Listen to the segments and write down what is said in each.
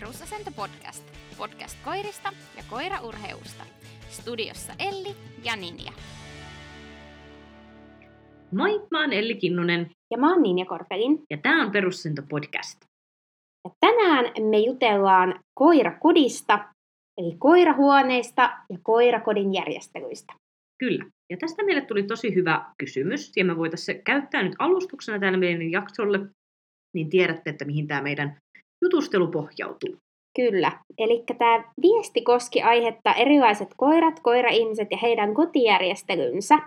Perusasento podcast. Podcast koirista ja koiraurheusta. Studiossa Elli ja Ninja. Moi, mä oon Elli Kinnunen Ja mä oon Ninja Korpelin. ja tää on Perusasento podcast. Ja tänään me jutellaan koirakodista, eli koirahuoneista ja koirakodin järjestelyistä. Kyllä. Ja tästä meille tuli tosi hyvä kysymys, ja me voitaisiin se käyttää nyt alustuksena tälle meidän jaksolle, niin tiedätte, että mihin tämä meidän jutustelu pohjautuu. Kyllä. Eli tämä viesti koski aihetta erilaiset koirat, koiraihmiset ja heidän kotijärjestelynsä.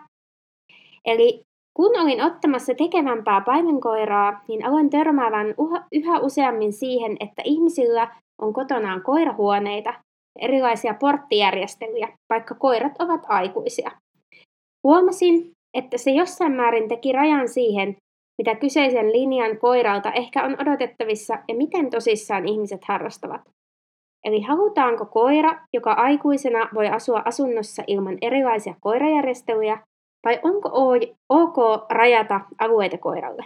Eli kun olin ottamassa tekevämpää paimenkoiraa, niin aloin törmäävän yhä useammin siihen, että ihmisillä on kotonaan koirahuoneita erilaisia porttijärjestelyjä, vaikka koirat ovat aikuisia. Huomasin, että se jossain määrin teki rajan siihen, mitä kyseisen linjan koiralta ehkä on odotettavissa ja miten tosissaan ihmiset harrastavat. Eli halutaanko koira, joka aikuisena voi asua asunnossa ilman erilaisia koirajärjestelyjä, vai onko ok rajata alueita koiralle?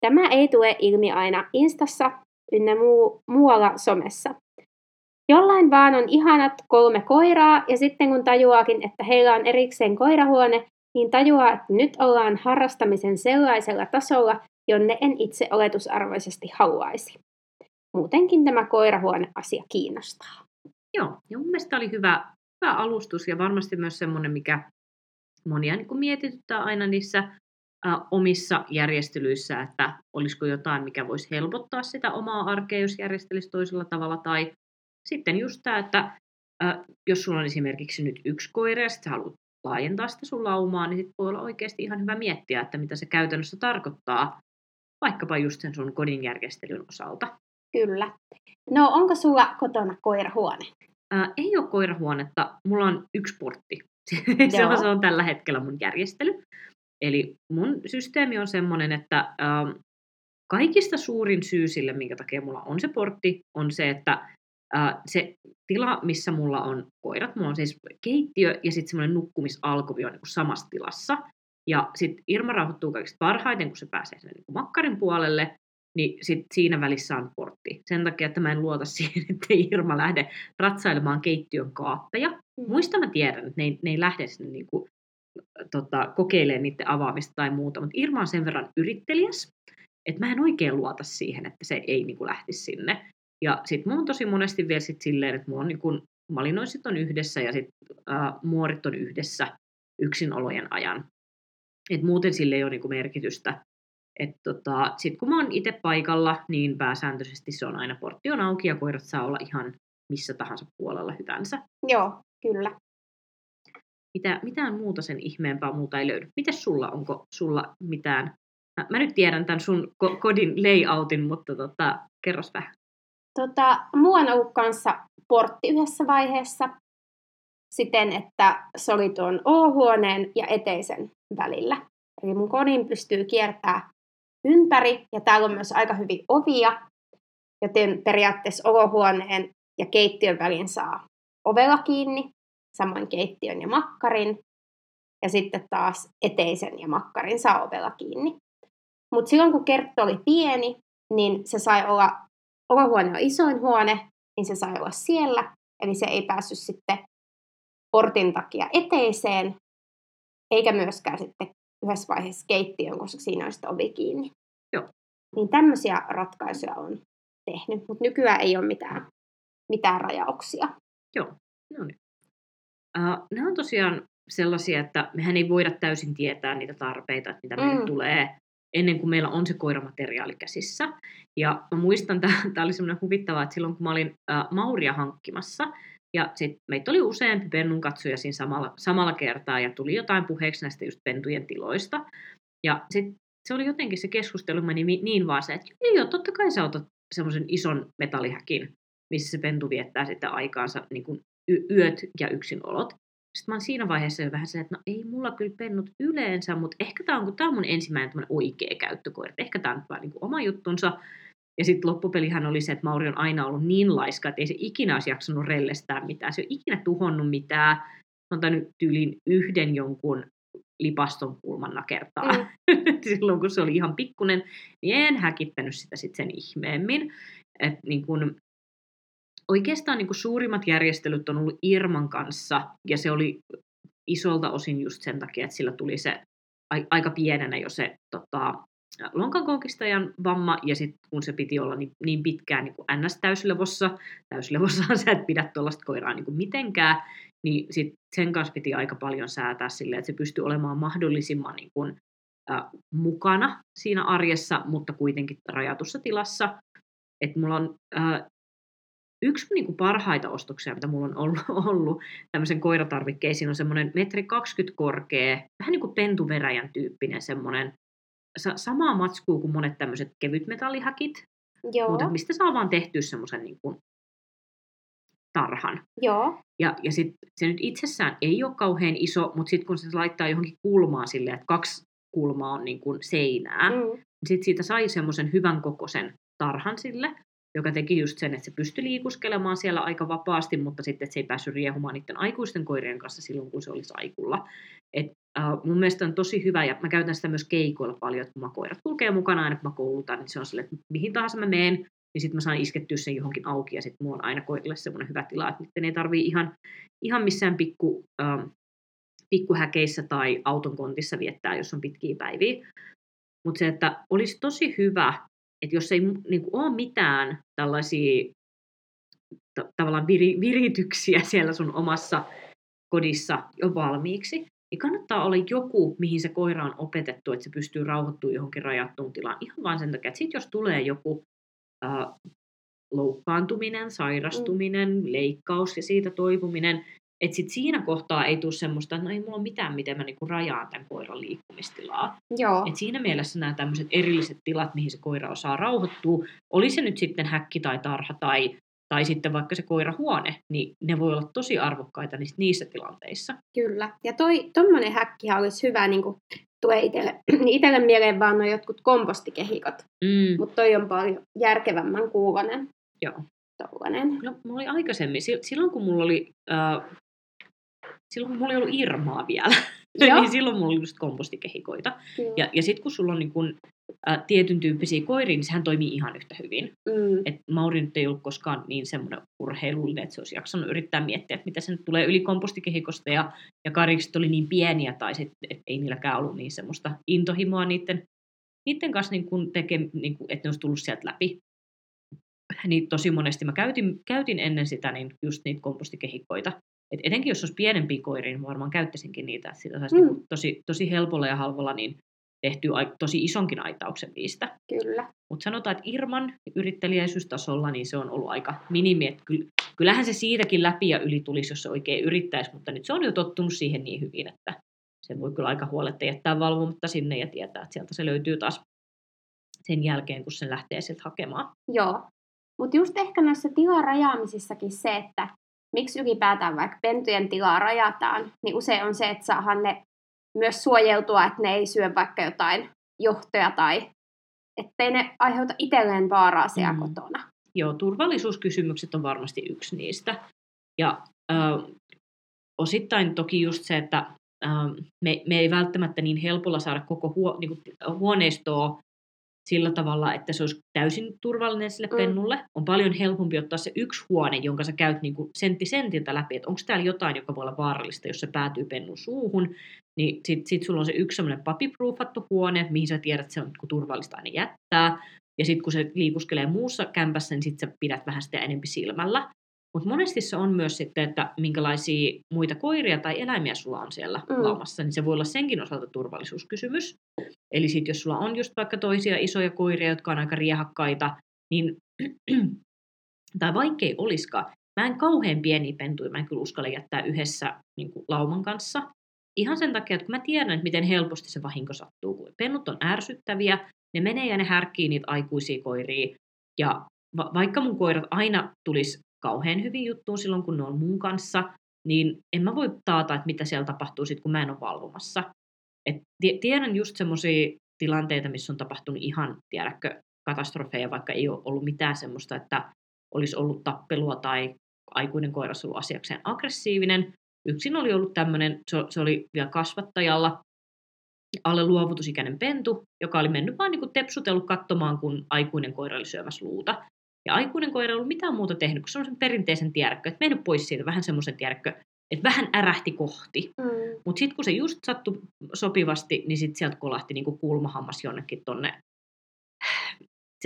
Tämä ei tule ilmi aina Instassa ynnä muu, muualla somessa. Jollain vaan on ihanat kolme koiraa, ja sitten kun tajuaakin, että heillä on erikseen koirahuone, niin tajuaa, että nyt ollaan harrastamisen sellaisella tasolla, jonne en itse oletusarvoisesti haluaisi. Muutenkin tämä koirahuone-asia kiinnostaa. Joo, ja mun mielestä oli hyvä, hyvä alustus ja varmasti myös semmoinen, mikä monia niin mietityttää aina niissä ä, omissa järjestelyissä, että olisiko jotain, mikä voisi helpottaa sitä omaa arkea, jos järjestelisi toisella tavalla, tai sitten just tämä, että jos sulla on esimerkiksi nyt yksi koira ja sitten haluat laajentaa sitä sun laumaa, niin sit voi olla oikeasti ihan hyvä miettiä, että mitä se käytännössä tarkoittaa, vaikkapa just sen sun kodin järjestelyn osalta. Kyllä. No, onko sulla kotona koirahuone? Ää, ei ole koirahuonetta, mulla on yksi portti. se, on, se on tällä hetkellä mun järjestely. Eli mun systeemi on semmoinen, että ähm, kaikista suurin syy sille, minkä takia mulla on se portti, on se, että se tila, missä mulla on koirat, mulla on siis keittiö ja sitten semmoinen nukkumisalkovi on niin samassa tilassa. Ja sitten Irma rauhoittuu kaikista parhaiten, kun se pääsee sinne niin makkarin puolelle, niin sit siinä välissä on portti. Sen takia, että mä en luota siihen, että Irma lähde ratsailemaan keittiön kaappeja. Muista mä tiedän, että ne ei, ne ei lähde sinne niin kuin, tota, kokeilemaan niiden avaamista tai muuta, mutta Irma on sen verran yrittelijäs, että mä en oikein luota siihen, että se ei niin kuin, lähtisi sinne. Ja sitten mulla on tosi monesti vielä sit silleen, että mulla on niin kuin, malinoisit on yhdessä ja sit, äh, muorit on yhdessä yksinolojen ajan. Et muuten sille ei ole niinku merkitystä. Et tota, Sitten kun mä oon itse paikalla, niin pääsääntöisesti se on aina portti on auki ja koirat saa olla ihan missä tahansa puolella hyvänsä. Joo, kyllä. Mitä, mitään muuta sen ihmeempää muuta ei löydy. Mites sulla, onko sulla mitään? Mä, mä nyt tiedän tämän sun ko- kodin layoutin, mutta tota, kerros vähän. Tota, mulla on ollut kanssa portti yhdessä vaiheessa siten, että se oli tuon O-huoneen ja eteisen välillä. Eli mun kodin pystyy kiertää ympäri ja täällä on myös aika hyvin ovia, joten periaatteessa olohuoneen ja keittiön välin saa ovella kiinni, samoin keittiön ja makkarin, ja sitten taas eteisen ja makkarin saa ovella kiinni. Mutta silloin kun Kerttu oli pieni, niin se sai olla olohuone on isoin huone, niin se sai olla siellä. Eli se ei päässyt sitten portin takia eteiseen, eikä myöskään sitten yhdessä vaiheessa keittiöön, koska siinä on sitten ovi kiinni. Joo. Niin tämmöisiä ratkaisuja on tehnyt, mutta nykyään ei ole mitään, mitään rajauksia. Joo, no niin. Uh, nämä on tosiaan sellaisia, että mehän ei voida täysin tietää niitä tarpeita, että mitä meille Mm. tulee ennen kuin meillä on se koiramateriaali käsissä. Ja mä muistan, tämä oli semmoinen huvittavaa, että silloin kun mä olin Mauria hankkimassa, ja sitten meitä oli useampi pennun katsoja siinä samalla, samalla kertaa, ja tuli jotain puheeksi näistä just pentujen tiloista. Ja sitten se oli jotenkin se keskustelu meni niin vaan se, että joo, totta kai sä otat semmoisen ison metallihäkin, missä se pentu viettää sitten aikaansa niin kuin yöt ja yksinolot. Sitten mä oon siinä vaiheessa jo vähän se, että no ei mulla kyllä pennut yleensä, mutta ehkä tämä on, kun tää on mun ensimmäinen tämmönen oikea käyttökoira. Ehkä tämä on vaan niin oma juttunsa. Ja sitten loppupelihän oli se, että Mauri on aina ollut niin laiska, että ei se ikinä olisi jaksanut rellestää mitään. Se ei ole ikinä tuhonnut mitään. Se on tainnut tyyliin yhden jonkun lipaston kulman nakertaa. Mm. Silloin kun se oli ihan pikkunen, niin en häkittänyt sitä sitten sen ihmeemmin. Et niin kun, oikeastaan niin kuin suurimmat järjestelyt on ollut Irman kanssa, ja se oli isolta osin just sen takia, että sillä tuli se aika pienenä jo se tota, lonkankonkistajan vamma, ja sitten kun se piti olla niin, niin pitkään niin kuin NS-täyslevossa, täyslevossahan sä et pidä tuollaista koiraa niin kuin mitenkään, niin sit sen kanssa piti aika paljon säätää silleen, että se pystyy olemaan mahdollisimman niin kuin, äh, mukana siinä arjessa, mutta kuitenkin rajatussa tilassa. Et mulla on äh, yksi niin kuin parhaita ostoksia, mitä mulla on ollut, ollut tämmöisen koiratarvikkeisiin, on semmoinen metri 20 korkea, vähän niin kuin pentuveräjän tyyppinen semmoinen, sa- samaa matskua kuin monet tämmöiset kevytmetallihäkit, Joo. mutta mistä saa vaan tehtyä semmoisen niin kuin tarhan. Joo. Ja, ja sit se nyt itsessään ei ole kauhean iso, mutta sitten kun se laittaa johonkin kulmaan silleen, että kaksi kulmaa on niin kuin seinää, mm. niin sitten siitä sai semmoisen hyvän kokoisen tarhan sille, joka teki just sen, että se pystyi liikuskelemaan siellä aika vapaasti, mutta sitten se ei päässyt riehumaan niiden aikuisten koirien kanssa silloin, kun se oli saikulla. Et, äh, mun mielestä on tosi hyvä, ja mä käytän sitä myös keikoilla paljon, että kun mä koirat kulkee mukana aina, kun mä koulutan, niin se on silleen, että mihin tahansa mä menen, niin sitten mä saan iskettyä sen johonkin auki, ja sitten mulla on aina koirille semmoinen hyvä tila, että niiden ei tarvii ihan, ihan missään pikku, ähm, pikkuhäkeissä tai auton kontissa viettää, jos on pitkiä päiviä. Mutta se, että olisi tosi hyvä, että jos ei niin kuin, ole mitään tällaisia t- tavallaan viri, virityksiä siellä sun omassa kodissa jo valmiiksi, niin kannattaa olla joku, mihin se koira on opetettu, että se pystyy rauhoittumaan johonkin rajattuun tilaan. Ihan vain sen takia, että sit jos tulee joku äh, loukkaantuminen, sairastuminen, mm. leikkaus ja siitä toipuminen, että sit siinä kohtaa ei tule semmoista, että no ei mulla ole mitään, miten mä niinku rajaan tämän koiran liikkumistilaa. Joo. Et siinä mielessä nämä tämmöiset erilliset tilat, mihin se koira osaa rauhoittua, oli se nyt sitten häkki tai tarha tai, tai sitten vaikka se koirahuone, niin ne voi olla tosi arvokkaita niissä, tilanteissa. Kyllä. Ja toi, tommonen häkkihän olisi hyvä, niin kuin tulee itselle, itselle mieleen vaan noin jotkut kompostikehikot. Mm. Mutta toi on paljon järkevämmän kuulonen. Joo. Tollanen. No, mulla oli aikaisemmin, silloin kun mulla oli, äh, silloin kun mulla ei ollut Irmaa vielä, niin silloin mulla oli just kompostikehikoita. Ja, ja sitten kun sulla on niin kun, ä, tietyn tyyppisiä koiria, niin sehän toimii ihan yhtä hyvin. Mm. Et Mauri nyt ei ollut koskaan niin semmoinen urheilullinen, että se olisi jaksanut yrittää miettiä, että mitä se nyt tulee yli kompostikehikosta. Ja, ja karikset oli niin pieniä, tai sit, et ei niilläkään ollut niin semmoista intohimoa niiden, niiden kanssa, niin kun teke, niin kun, että ne olisi tullut sieltä läpi. Niin tosi monesti mä käytin, käytin ennen sitä niin just niitä kompostikehikkoita. Et etenkin jos olisi pienempiä koiria, niin varmaan käyttäisinkin niitä, että sitä saisi mm. niin tosi, tosi helpolla ja halvalla niin tehty tosi isonkin aitauksen niistä. Kyllä. Mutta sanotaan, että Irman yrittäjäisyystasolla niin se on ollut aika minimi. Että kyllähän se siitäkin läpi ja yli tulisi, jos se oikein yrittäisi, mutta nyt se on jo tottunut siihen niin hyvin, että se voi kyllä aika huoletta jättää valvomatta sinne ja tietää, että sieltä se löytyy taas sen jälkeen, kun se lähtee sieltä hakemaan. Joo. Mutta just ehkä noissa tilarajaamisissakin se, että miksi ylipäätään vaikka pentujen tilaa rajataan, niin usein on se, että saahan ne myös suojeltua, että ne ei syö vaikka jotain johtoja tai ettei ne aiheuta itselleen vaaraa siellä mm. kotona. Joo, turvallisuuskysymykset on varmasti yksi niistä. Ja ö, osittain toki just se, että ö, me, me ei välttämättä niin helpolla saada koko huo, niin kuin, huoneistoa sillä tavalla, että se olisi täysin turvallinen sille mm. pennulle. On paljon helpompi ottaa se yksi huone, jonka sä käyt niin kuin sentti sentiltä läpi, että onko täällä jotain, joka voi olla vaarallista, jos se päätyy pennun suuhun. Niin sit, sit sulla on se yksi semmoinen papiproofattu huone, mihin sä tiedät, että se on niin turvallista aina jättää. Ja sitten kun se liikuskelee muussa kämpässä, niin sitten sä pidät vähän sitä enempi silmällä. Mutta monesti se on myös sitten, että minkälaisia muita koiria tai eläimiä sulla on siellä mm. laumassa, niin se voi olla senkin osalta turvallisuuskysymys. Eli sitten jos sulla on just vaikka toisia isoja koiria, jotka on aika riehakkaita, niin, tai vaikkei olisikaan, mä en kauhean pieni pentuja, mä en kyllä uskalla jättää yhdessä niin kuin lauman kanssa. Ihan sen takia, että kun mä tiedän, että miten helposti se vahinko sattuu, kun pennut on ärsyttäviä, ne menee ja ne härkii niitä aikuisia koiria, ja va- vaikka mun koirat aina tulisi kauhean hyvin juttuun silloin, kun ne on mun kanssa, niin en mä voi taata, että mitä siellä tapahtuu sit, kun mä en ole valvomassa. Et tiedän just semmoisia tilanteita, missä on tapahtunut ihan, tiedätkö, katastrofeja, vaikka ei ole ollut mitään semmoista, että olisi ollut tappelua tai aikuinen koiras ollut asiakseen aggressiivinen. Yksin oli ollut tämmöinen, se oli vielä kasvattajalla, alle luovutusikäinen pentu, joka oli mennyt vaan niin tepsutellut katsomaan, kun aikuinen koira oli syömässä luuta. Ja aikuinen koira ei ollut mitään muuta tehnyt, kun se on sen perinteisen tiedäkkö, että mennyt pois siitä vähän semmoisen tiedäkkö, että vähän ärähti kohti. Mm. Mutta sitten kun se just sattui sopivasti, niin sitten sieltä kolahti niinku kulmahammas jonnekin tonne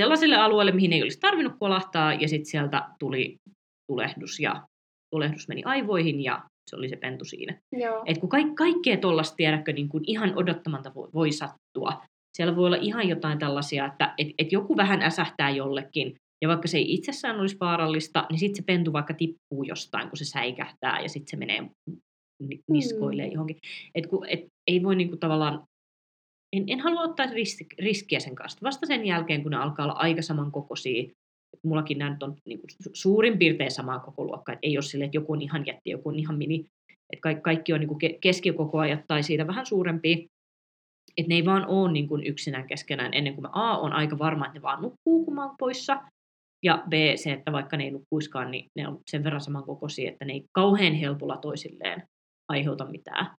sellaiselle alueelle, mihin ei olisi tarvinnut kolahtaa, ja sitten sieltä tuli tulehdus, ja tulehdus meni aivoihin, ja se oli se pentu siinä. Joo. Et kun kaik- kaikkea tuollaista, tiedätkö, niin kuin ihan odottamanta voi, voi sattua. Siellä voi olla ihan jotain tällaisia, että et, et joku vähän äsähtää jollekin, ja vaikka se ei itsessään olisi vaarallista, niin sitten se pentu vaikka tippuu jostain, kun se säikähtää, ja sitten se menee ni- niskoille Mm. johonkin. Et kun, et ei voi niinku tavallaan, en, en halua ottaa riski, riskiä sen kanssa. Vasta sen jälkeen, kun ne alkaa olla aika samankokoisia, mullakin nämä nyt on niinku su- suurin piirtein samaa koko luokkaa, että ei ole silleen, että joku on ihan jätti, joku on ihan mini, että kaikki, kaikki on niinku ke- keskikokoajat tai siitä vähän suurempia, että ne ei vaan ole niinku yksinään keskenään ennen kuin mä A on aika varma, että ne vaan nukkuu, kun mä oon poissa, ja B se, että vaikka ne ei nukkuiskaan, niin ne on sen verran samankokoisia, että ne ei kauhean helpolla toisilleen aiheuta mitään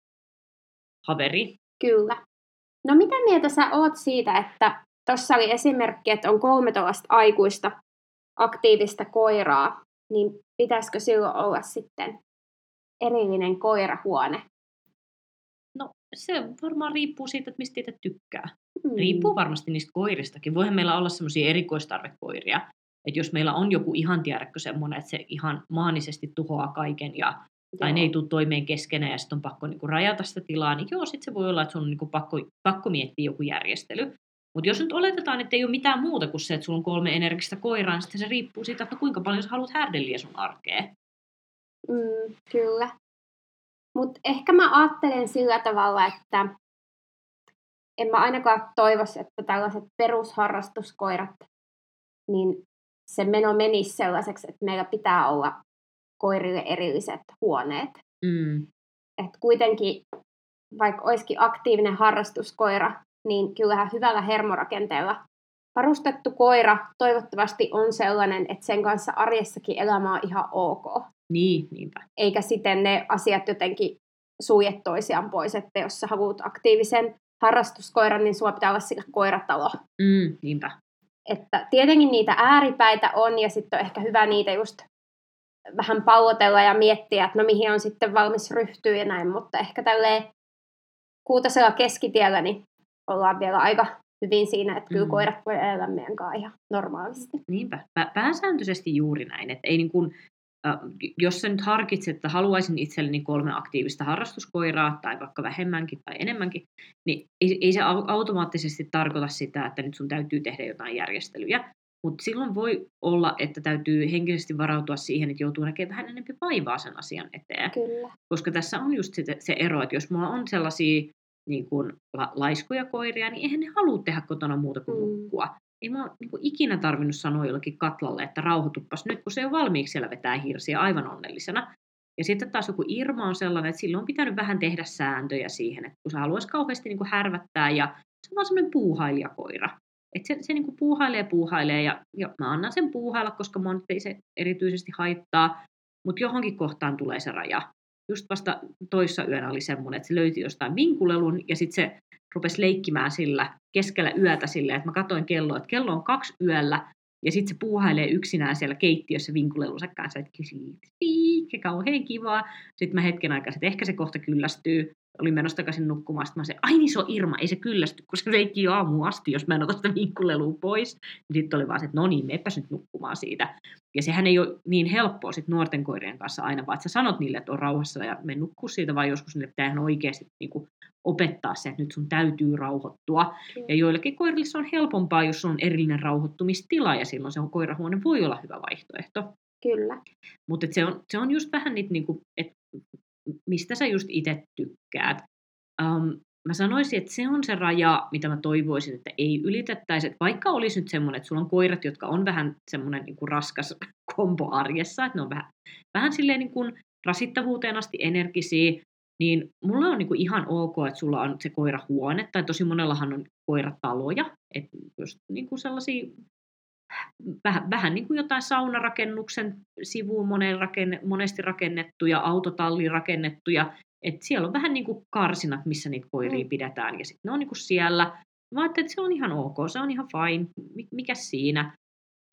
haveri. Kyllä. No mitä mieltä sä oot siitä, että tuossa oli esimerkki, että on kolme tuollaista aikuista aktiivista koiraa, niin pitäisikö silloin olla sitten erillinen koirahuone? No se varmaan riippuu siitä, että mistä itse tykkää. Mm. Riippuu varmasti niistä koiristakin. Voihan meillä olla semmoisia erikoistarvekoiria, että jos meillä on joku ihan tiedätkö semmoinen, että se ihan maanisesti tuhoaa kaiken ja tai ne ei tule toimeen keskenään ja sitten on pakko niinku rajata sitä tilaa, niin joo, sitten se voi olla, että sun on niinku pakko, pakko miettiä joku järjestely. Mutta jos nyt oletetaan, että ei ole mitään muuta kuin se, että sulla on kolme energistä koiraa, niin sitten se riippuu siitä, että kuinka paljon sä haluat härdelliä sun arkeen. Mm, kyllä. Mutta ehkä mä ajattelen sillä tavalla, että en mä ainakaan toivoisi, että tällaiset perusharrastuskoirat, niin se meno menisi sellaiseksi, että meillä pitää olla koirille erilliset huoneet. Mm. Et kuitenkin, vaikka olisikin aktiivinen harrastuskoira, niin kyllähän hyvällä hermorakenteella varustettu koira toivottavasti on sellainen, että sen kanssa arjessakin elämä on ihan ok. Niin, niinpä. Eikä sitten ne asiat jotenkin sulje toisiaan pois, että jos sä haluat aktiivisen harrastuskoiran, niin sulla pitää olla sillä koiratalo. Mm, niinpä. Että tietenkin niitä ääripäitä on, ja sitten on ehkä hyvä niitä just vähän pallotella ja miettiä, että no mihin on sitten valmis ryhtyä ja näin, mutta ehkä tälleen kuutasella keskitiellä niin ollaan vielä aika hyvin siinä, että kyllä Mm. koirat voi elää meidän kanssa ihan normaalisti. Niinpä. Pä- pääsääntöisesti juuri näin. Että ei niin kuin, jos sä nyt harkitset, että haluaisin itselleni kolme aktiivista harrastuskoiraa, tai vaikka vähemmänkin tai enemmänkin, niin ei, ei se au- automaattisesti tarkoita sitä, että nyt sun täytyy tehdä jotain järjestelyjä. Mutta silloin voi olla, että täytyy henkisesti varautua siihen, että joutuu näkemään vähän enemmän vaivaa sen asian eteen. Kyllä. Koska tässä on just se, se ero, että jos mulla on sellaisia niin kuin la, laiskoja koiria, niin eihän ne halua tehdä kotona muuta kuin Mm. nukkua. Ei mä niin kuin ikinä tarvinnut sanoa jollekin katlalle, että rauhoituppas nyt, kun se on valmiiksi siellä vetää hirsiä aivan onnellisena. Ja sitten taas joku Irma on sellainen, että silloin on pitänyt vähän tehdä sääntöjä siihen, että kun se haluaisi kauheasti niin kuin härvättää ja se on vaan semmoinen puuhailijakoira. Että se, se niin kuin puuhailee puuhailee ja, ja mä annan sen puuhailla, koska nyt ei se erityisesti haittaa, mutta johonkin kohtaan tulee se raja. Just vasta toissa yönä oli semmoinen, että se löyti jostain vinkulelun ja sitten se rupesi leikkimään sillä keskellä yötä silleen, että mä katsoin kelloa, että kello on kaksi yöllä ja sitten se puuhailee yksinään siellä keittiössä vinkulelunsa kanssa, että kysyy, kauhean kivaa. Sitten mä hetken aikaa, että ehkä se kohta kyllästyy. Oli menossa takaisin nukkumaan. Sitten mä se, ai niin se on Irma, ei se kyllästy, kun se leikkii aamu asti, jos mä en ota sitä vinkulelua pois. Sitten oli vaan se, että no niin, meepäs nyt nukkumaan siitä. Ja sehän ei ole niin helppoa sit nuorten koirien kanssa aina, vaan että sä sanot niille, että on rauhassa ja me nukkuu siitä, vaan joskus niille pitää ihan oikeasti niin kuin opettaa se, että nyt sun täytyy rauhoittua. Ja joillekin koirille se on helpompaa, jos on erillinen rauhoittumistila, ja silloin se koirahuone voi olla hyvä vaihtoehto. Kyllä. Mutta se on, se on just vähän niitä, niinku, että mistä sä just itse tykkäät. Um, mä sanoisin, että se on se raja, mitä mä toivoisin, että ei ylitettäisi. Että vaikka olisi nyt semmoinen, että sulla on koirat, jotka on vähän semmoinen niin kuin raskas kombo arjessa, että ne on vähän, vähän silleen niin kuin rasittavuuteen asti energisiä, niin mulla on niin kuin ihan ok, että sulla on se koirahuone, tai tosi monellahan on koirataloja, että just niin kuin sellaisia vähän, vähän niin kuin jotain saunarakennuksen sivuun monen rakenne, monesti rakennettuja, autotalli rakennettuja, että siellä on vähän niin kuin karsinat, missä niitä koiria Mm. pidetään, ja sitten ne on niin kuin siellä. Mä ajattelin, että se on ihan ok, se on ihan fine, Mi- mikä siinä.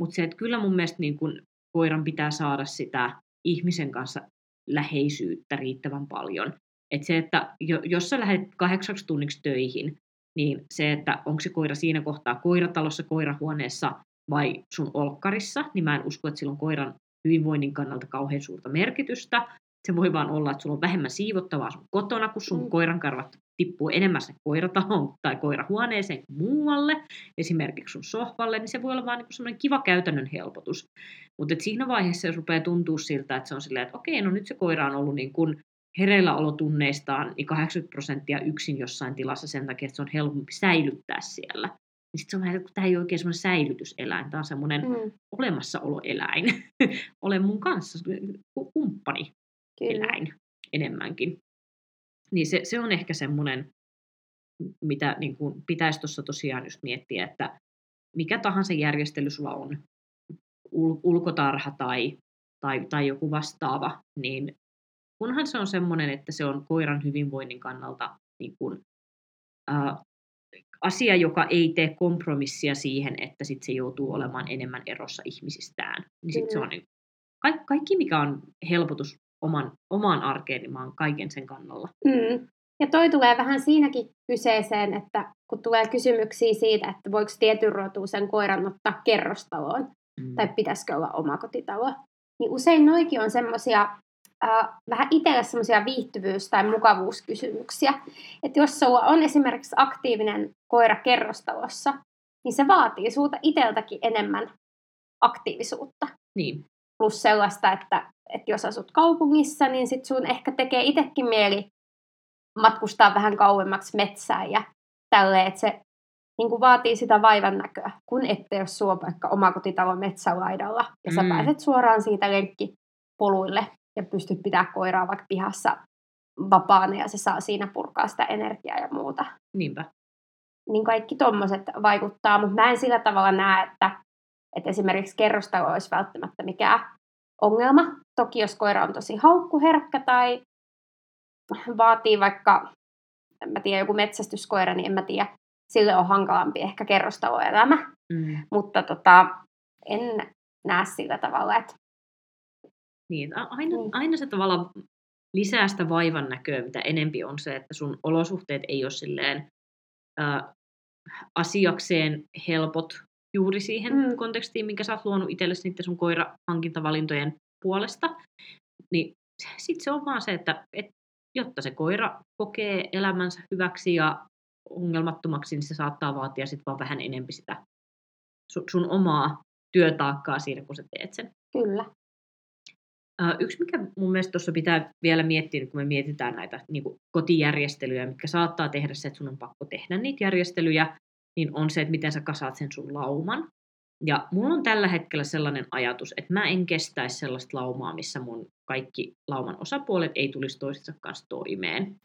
mutta se, että kyllä mun mielestä niin kun koiran pitää saada sitä ihmisen kanssa läheisyyttä riittävän paljon. Et se, että jos sä lähdet kahdeksaksi tunniksi töihin, niin se, että onko se koira siinä kohtaa koiratalossa, koirahuoneessa vai sun olkkarissa, niin mä en usko, että sillä on koiran hyvinvoinnin kannalta kauhean suurta merkitystä. Se voi vaan olla, että sulla on vähemmän siivottavaa sun kotona, kun sun mm. koiran karvat tippuu enemmän sinne koirataloon tai koirahuoneeseen kuin muualle, esimerkiksi sun sohvalle, niin se voi olla vaan niin semmoinen kiva käytännön helpotus. Mutta siinä vaiheessa, jos rupeaa tuntua siltä, että se on silleen, että okei, no nyt se koira on ollut niin kuin hereillä olotunneistaan niin 80 prosenttia yksin jossain tilassa sen takia, että se on helpompi säilyttää siellä. Niin sitten se on vähän, että tämä ei ole oikein semmoinen säilytyseläin, tämä on semmoinen mm. olemassaoloeläin. Ole mun kanssa kumppani eläin enemmänkin. Niin se, se on ehkä semmoinen, mitä niin kuin pitäisi tuossa tosiaan just miettiä, että mikä tahansa järjestely sulla on, ul- ulkotarha tai, tai, tai joku vastaava, niin kunhan se on semmoinen, että se on koiran hyvinvoinnin kannalta niin kuin, ää, asia, joka ei tee kompromissia siihen, että sit se joutuu olemaan enemmän erossa ihmisistään. Niin sit se on niin, ka- kaikki, mikä on helpotus oman, omaan arkeen, niin mä oon kaiken sen kannalla. Mm. Ja toi tulee vähän siinäkin kyseeseen, että kun tulee kysymyksiä siitä, että voiko tietyn rotuisen koiran ottaa kerrostaloon, mm. tai pitäisikö olla omakotitalo, niin usein noikin on semmoisia äh, vähän itselle semmoisia viihtyvyys- tai mukavuuskysymyksiä. Että jos sulla on esimerkiksi aktiivinen koira kerrostalossa, niin se vaatii sulta itseltäkin enemmän aktiivisuutta. Niin. Plus sellaista, että, että jos asut kaupungissa, niin sit sun ehkä tekee itsekin mieli matkustaa vähän kauemmaksi metsään ja tälleen, että se niin kuin vaatii sitä vaivan näköä, kun ette jos suo vaikka omakotitalo metsälaidalla ja sä mm. pääset suoraan siitä lenkkipoluille ja pystyt pitää koiraa vaikka pihassa vapaana ja se saa siinä purkaa sitä energiaa ja muuta. Niinpä. Niin kaikki tommoset vaikuttaa, mutta mä en sillä tavalla näe, että, että esimerkiksi kerrostalo olisi välttämättä mikään ongelma. Toki jos koira on tosi haukkuherkkä tai vaatii vaikka, en mä tiedä, joku metsästyskoira, niin en mä tiedä, sille on hankalampi ehkä kerrostaloelämä. Mm. Mutta tota, en näe sillä tavalla, että niin, aina, aina se tavalla lisää sitä vaivan näköä, mitä enempi on se, että sun olosuhteet ei ole silleen ää, asiakseen helpot juuri siihen mm. kontekstiin, minkä sä oot luonut itsellesi niiden sun koira-hankintavalintojen puolesta. Niin sitten se on vaan se, että et, jotta se koira kokee elämänsä hyväksi ja ongelmattomaksi, niin se saattaa vaatia sitten vaan vähän enempi sitä sun, sun omaa työtaakkaa siinä, kun sä teet sen. Kyllä. Uh, yksi, mikä mun mielestä tuossa pitää vielä miettiä, kun me mietitään näitä niin kuin kotijärjestelyjä, mitkä saattaa tehdä se, että sun on pakko tehdä niitä järjestelyjä, niin on se, että miten sä kasaat sen sun lauman. Ja mulla on tällä hetkellä sellainen ajatus, että mä en kestäisi sellaista laumaa, missä mun kaikki lauman osapuolet ei tulisi toistensa kanssa toimeen.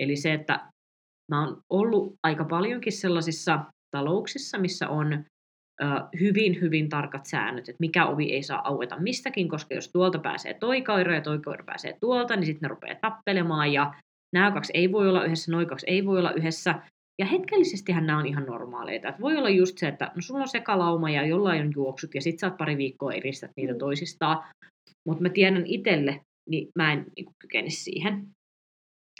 Eli se, että mä oon ollut aika paljonkin sellaisissa talouksissa, missä on hyvin, hyvin tarkat säännöt, että mikä ovi ei saa aueta mistäkin, koska jos tuolta pääsee toi koira ja toi koira pääsee tuolta, niin sitten ne rupeaa tappelemaan ja nämä kaksi ei voi olla yhdessä, noi kaksi ei voi olla yhdessä. Ja hetkellisestihän nämä on ihan normaaleita. Että voi olla just se, että no sulla on sekalauma ja jollain on juoksut ja sit sä oot pari viikkoa eristät niitä mm. toisistaan. Mutta mä tiedän itselle, niin mä en niin kykene siihen.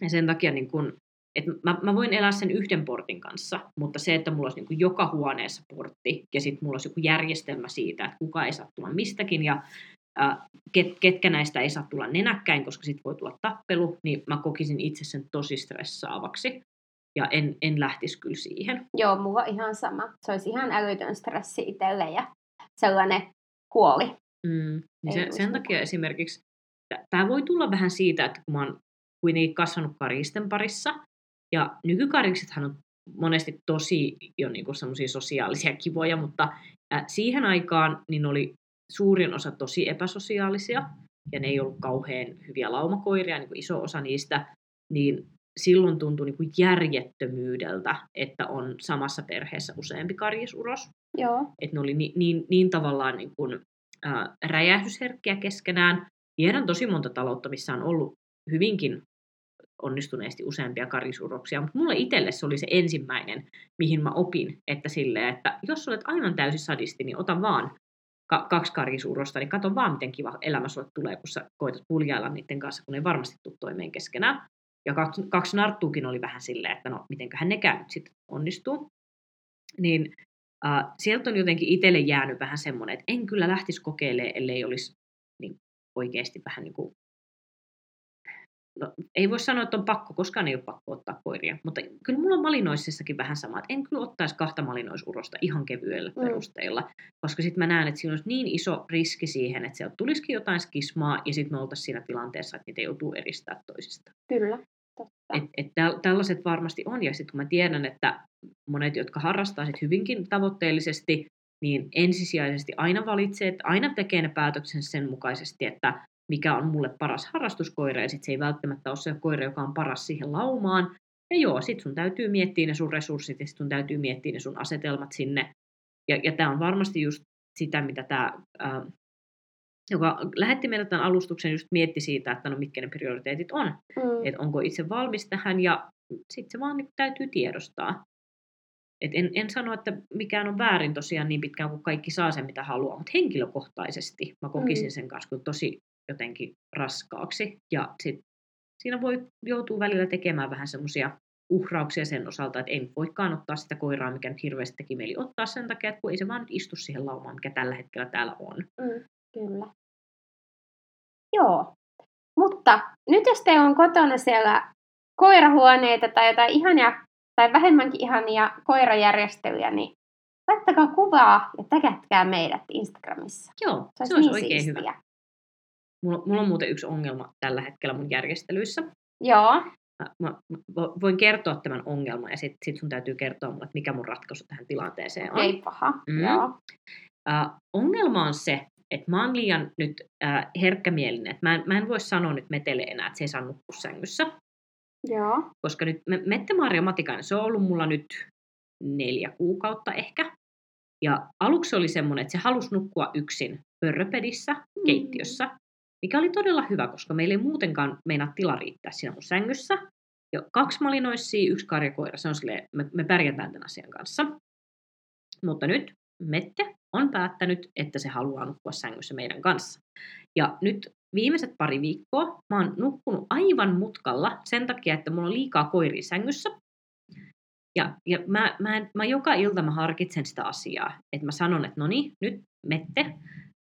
Ja sen takia niin kun, et mä, mä voin elää sen yhden portin kanssa, mutta se, että mulla olisi niin kuin joka huoneessa portti ja sitten mulla olisi joku järjestelmä siitä, että kuka ei saa tulla mistäkin ja äh, ket, ketkä näistä ei saa tulla nenäkkäin, koska sitten voi tulla tappelu, niin mä kokisin itse sen tosi stressaavaksi. Ja en, en lähtisi kyllä siihen. Joo, mulla ihan sama. Se olisi ihan älytön stressi itselle ja sellainen huoli. Mm, niin se, sen takia esimerkiksi, tämä voi tulla vähän siitä, että kun mä oon kuitenkin kasvanut karisten parissa, ja nykykariksethan on monesti tosi jo niin semmoisia sosiaalisia kivoja, mutta siihen aikaan niin oli suurin osa tosi epäsosiaalisia, ja ne ei ollut kauhean hyviä laumakoiria, niin kuin iso osa niistä, niin silloin tuntui niin kuin järjettömyydeltä, että on samassa perheessä useampi karjisuros. Joo. Että ne oli niin, niin, niin tavallaan niin kuin, äh, räjähdysherkkiä keskenään. Tiedän tosi monta taloutta, missä on ollut hyvinkin onnistuneesti useampia karisuroksia, mutta mulle itselle se oli se ensimmäinen, mihin mä opin, että silleen, että jos olet aivan täysin sadisti, niin ota vaan ka- kaksi karjisuurosta, niin kato vaan, miten kiva elämä sulle tulee, kun sä koetat puljailla niiden kanssa, kun ne varmasti tule toimeen keskenään. Ja kaksi, kaksi narttuukin oli vähän silleen, että no, mitenköhän nekään nyt sitten onnistuu. Niin äh, sieltä on jotenkin itselle jäänyt vähän semmoinen, että en kyllä lähtisi kokeilemaan, ellei olisi niin oikeasti vähän niin kuin no, ei voi sanoa, että on pakko, koskaan ei ole pakko ottaa koiria, mutta kyllä mulla on malinoississakin vähän sama, että en kyllä ottaisi kahta malinoisurosta ihan kevyellä mm. perusteella, koska sitten mä näen, että siinä olisi niin iso riski siihen, että sieltä tulisikin jotain skismaa ja sitten me oltaisiin siinä tilanteessa, että niitä joutuu eristää toisista. Kyllä. Et, et täl, tällaiset varmasti on, ja sitten kun mä tiedän, että monet, jotka harrastaa sit hyvinkin tavoitteellisesti, niin ensisijaisesti aina valitsee, että aina tekee ne päätöksen sen mukaisesti, että mikä on mulle paras harrastuskoira, ja sitten se ei välttämättä ole se koira, joka on paras siihen laumaan. Ja joo, sit sun täytyy miettiä ne sun resurssit, ja sit sun täytyy miettiä ne sun asetelmat sinne. Ja, ja tämä on varmasti just sitä, mitä tämä, joka lähetti meille tämän alustuksen, just mietti siitä, että no mitkä ne prioriteetit on. Mm. Että onko itse valmis tähän, ja sitten se vaan niin täytyy tiedostaa. Et en, en sano, että mikään on väärin tosiaan niin pitkään, kuin kaikki saa sen, mitä haluaa, mutta henkilökohtaisesti mä kokisin mm. sen kanssa kyllä tosi jotenkin raskaaksi. Ja sit siinä voi joutua välillä tekemään vähän semmoisia uhrauksia sen osalta, että ei voikaan ottaa sitä koiraa, mikä nyt hirveästi teki mieli ottaa sen takia, että kun ei se vaan nyt istu siihen laumaan, mikä tällä hetkellä täällä on. Mm, kyllä. Joo. Mutta nyt jos teillä on kotona siellä koirahuoneita tai jotain ihania tai vähemmänkin ihania koirajärjestelyjä, niin laittakaa kuvaa ja täkätkää meidät Instagramissa. Joo, se, se olisi niin oikein siistiä. hyvä. Mulla, mulla on muuten yksi ongelma tällä hetkellä mun järjestelyissä. Joo. Mä, mä, voin kertoa tämän ongelman ja sitten sit sun täytyy kertoa mulle, että mikä mun ratkaisu tähän tilanteeseen on. Ei paha, mm. joo. Uh, ongelma on se, että mä oon liian nyt uh, herkkämielinen, mä en, mä en voi sanoa nyt metele enää, että se ei saa nukkua sängyssä. Joo. Koska nyt Mette-Maria Matikainen, se on ollut mulla nyt neljä kuukautta ehkä. Ja aluksi oli semmoinen, että se halusi nukkua yksin pörröpedissä, mm. keittiössä mikä oli todella hyvä, koska meillä ei muutenkaan meinaa tila riittää siinä mun sängyssä. Jo kaksi malinoissia, yksi karjakoira, se on silleen, me, me pärjätään tämän asian kanssa. Mutta nyt Mette on päättänyt, että se haluaa nukkua sängyssä meidän kanssa. Ja nyt viimeiset pari viikkoa mä oon nukkunut aivan mutkalla sen takia, että mulla on liikaa koiria sängyssä. Ja, ja mä, mä, mä joka ilta mä harkitsen sitä asiaa, että mä sanon, että no niin, nyt Mette,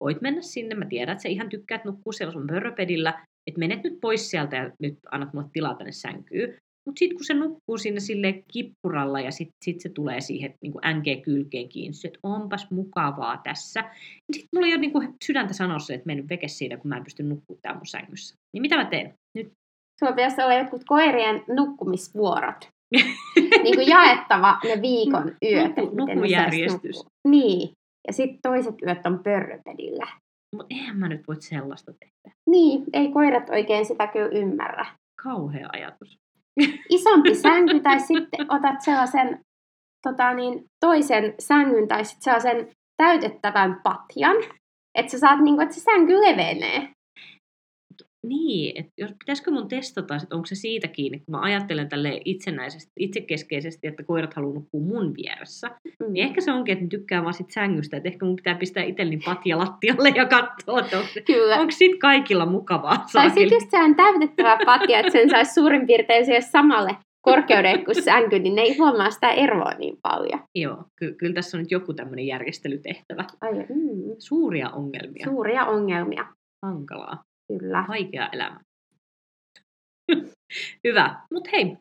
voit mennä sinne, mä tiedän, että sä ihan tykkäät nukkua siellä sun pörröpedillä, että menet nyt pois sieltä ja nyt annat mulle tilaa tänne sänkyyn. Mutta sitten kun se nukkuu sinne sille kippuralla ja sitten sit se tulee siihen niin NG-kylkeen kiinni, että onpas mukavaa tässä. Niin sitten mulla ei ole niin sydäntä sanoa se, että mennyt veke siitä, kun mä en pysty nukkumaan täällä mun sängyssä. Niin mitä mä teen? Nyt. Sulla pitäisi olla jotkut koirien nukkumisvuorot. niin kuin jaettava ne viikon yöt. Nuku, nukujärjestys. Niin. Ja sitten toiset yöt on pörröpedillä. Mutta eihän mä nyt voi sellaista tehdä. Niin, ei koirat oikein sitä kyllä ymmärrä. Kauhea ajatus. Isompi sänky tai sitten otat sellaisen tota niin, toisen sängyn tai sitten sellaisen täytettävän patjan, että sä saat, niin kuin, että se sänky levenee. Niin, että jos, pitäisikö mun testata, että onko se siitä kiinni, kun mä ajattelen tälle itsenäisesti, itsekeskeisesti, että koirat haluaa nukkua mun vieressä, mm. niin ehkä se onkin, että ne tykkää vaan sit sängystä, että ehkä mun pitää pistää itselleni patja lattialle ja katsoa, että onko, Kyllä. onko sit kaikilla mukavaa. Tai sitten just sehän täytettävä patja, että sen saisi suurin piirtein siihen samalle korkeuden kuin sänky, niin ne ei huomaa sitä eroa niin paljon. Joo, ky- kyllä tässä on nyt joku tämmöinen järjestelytehtävä. Ai, mm. Suuria ongelmia. Suuria ongelmia. Hankalaa. Kyllä. Vaikea elämä. Hyvä. Mutta hei,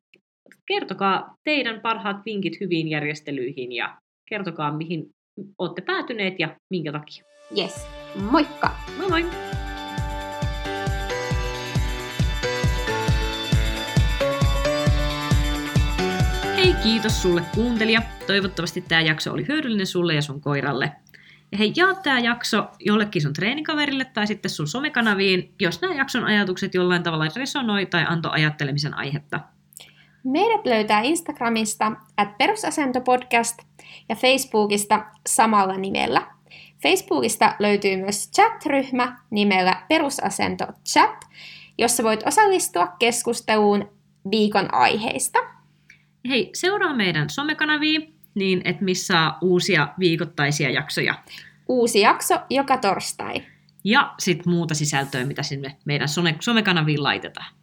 kertokaa teidän parhaat vinkit hyviin järjestelyihin ja kertokaa, mihin olette päätyneet ja minkä takia. Yes. Moikka! Moi moi! Hei, kiitos sulle kuuntelija. Toivottavasti tämä jakso oli hyödyllinen sulle ja sun koiralle. Hei, jaa tämä jakso jollekin sun treenikaverille tai sitten sun somekanaviin, jos nämä jakson ajatukset jollain tavalla resonoi tai antoi ajattelemisen aihetta. Meidät löytää Instagramista at perusasentopodcast ja Facebookista samalla nimellä. Facebookista löytyy myös chat-ryhmä nimellä Perusasento Chat, jossa voit osallistua keskusteluun viikon aiheista. Hei, seuraa meidän somekanavia, niin että missä uusia viikoittaisia jaksoja. Uusi jakso joka torstai. Ja sitten muuta sisältöä, mitä sinne meidän some- somekanaviin laitetaan.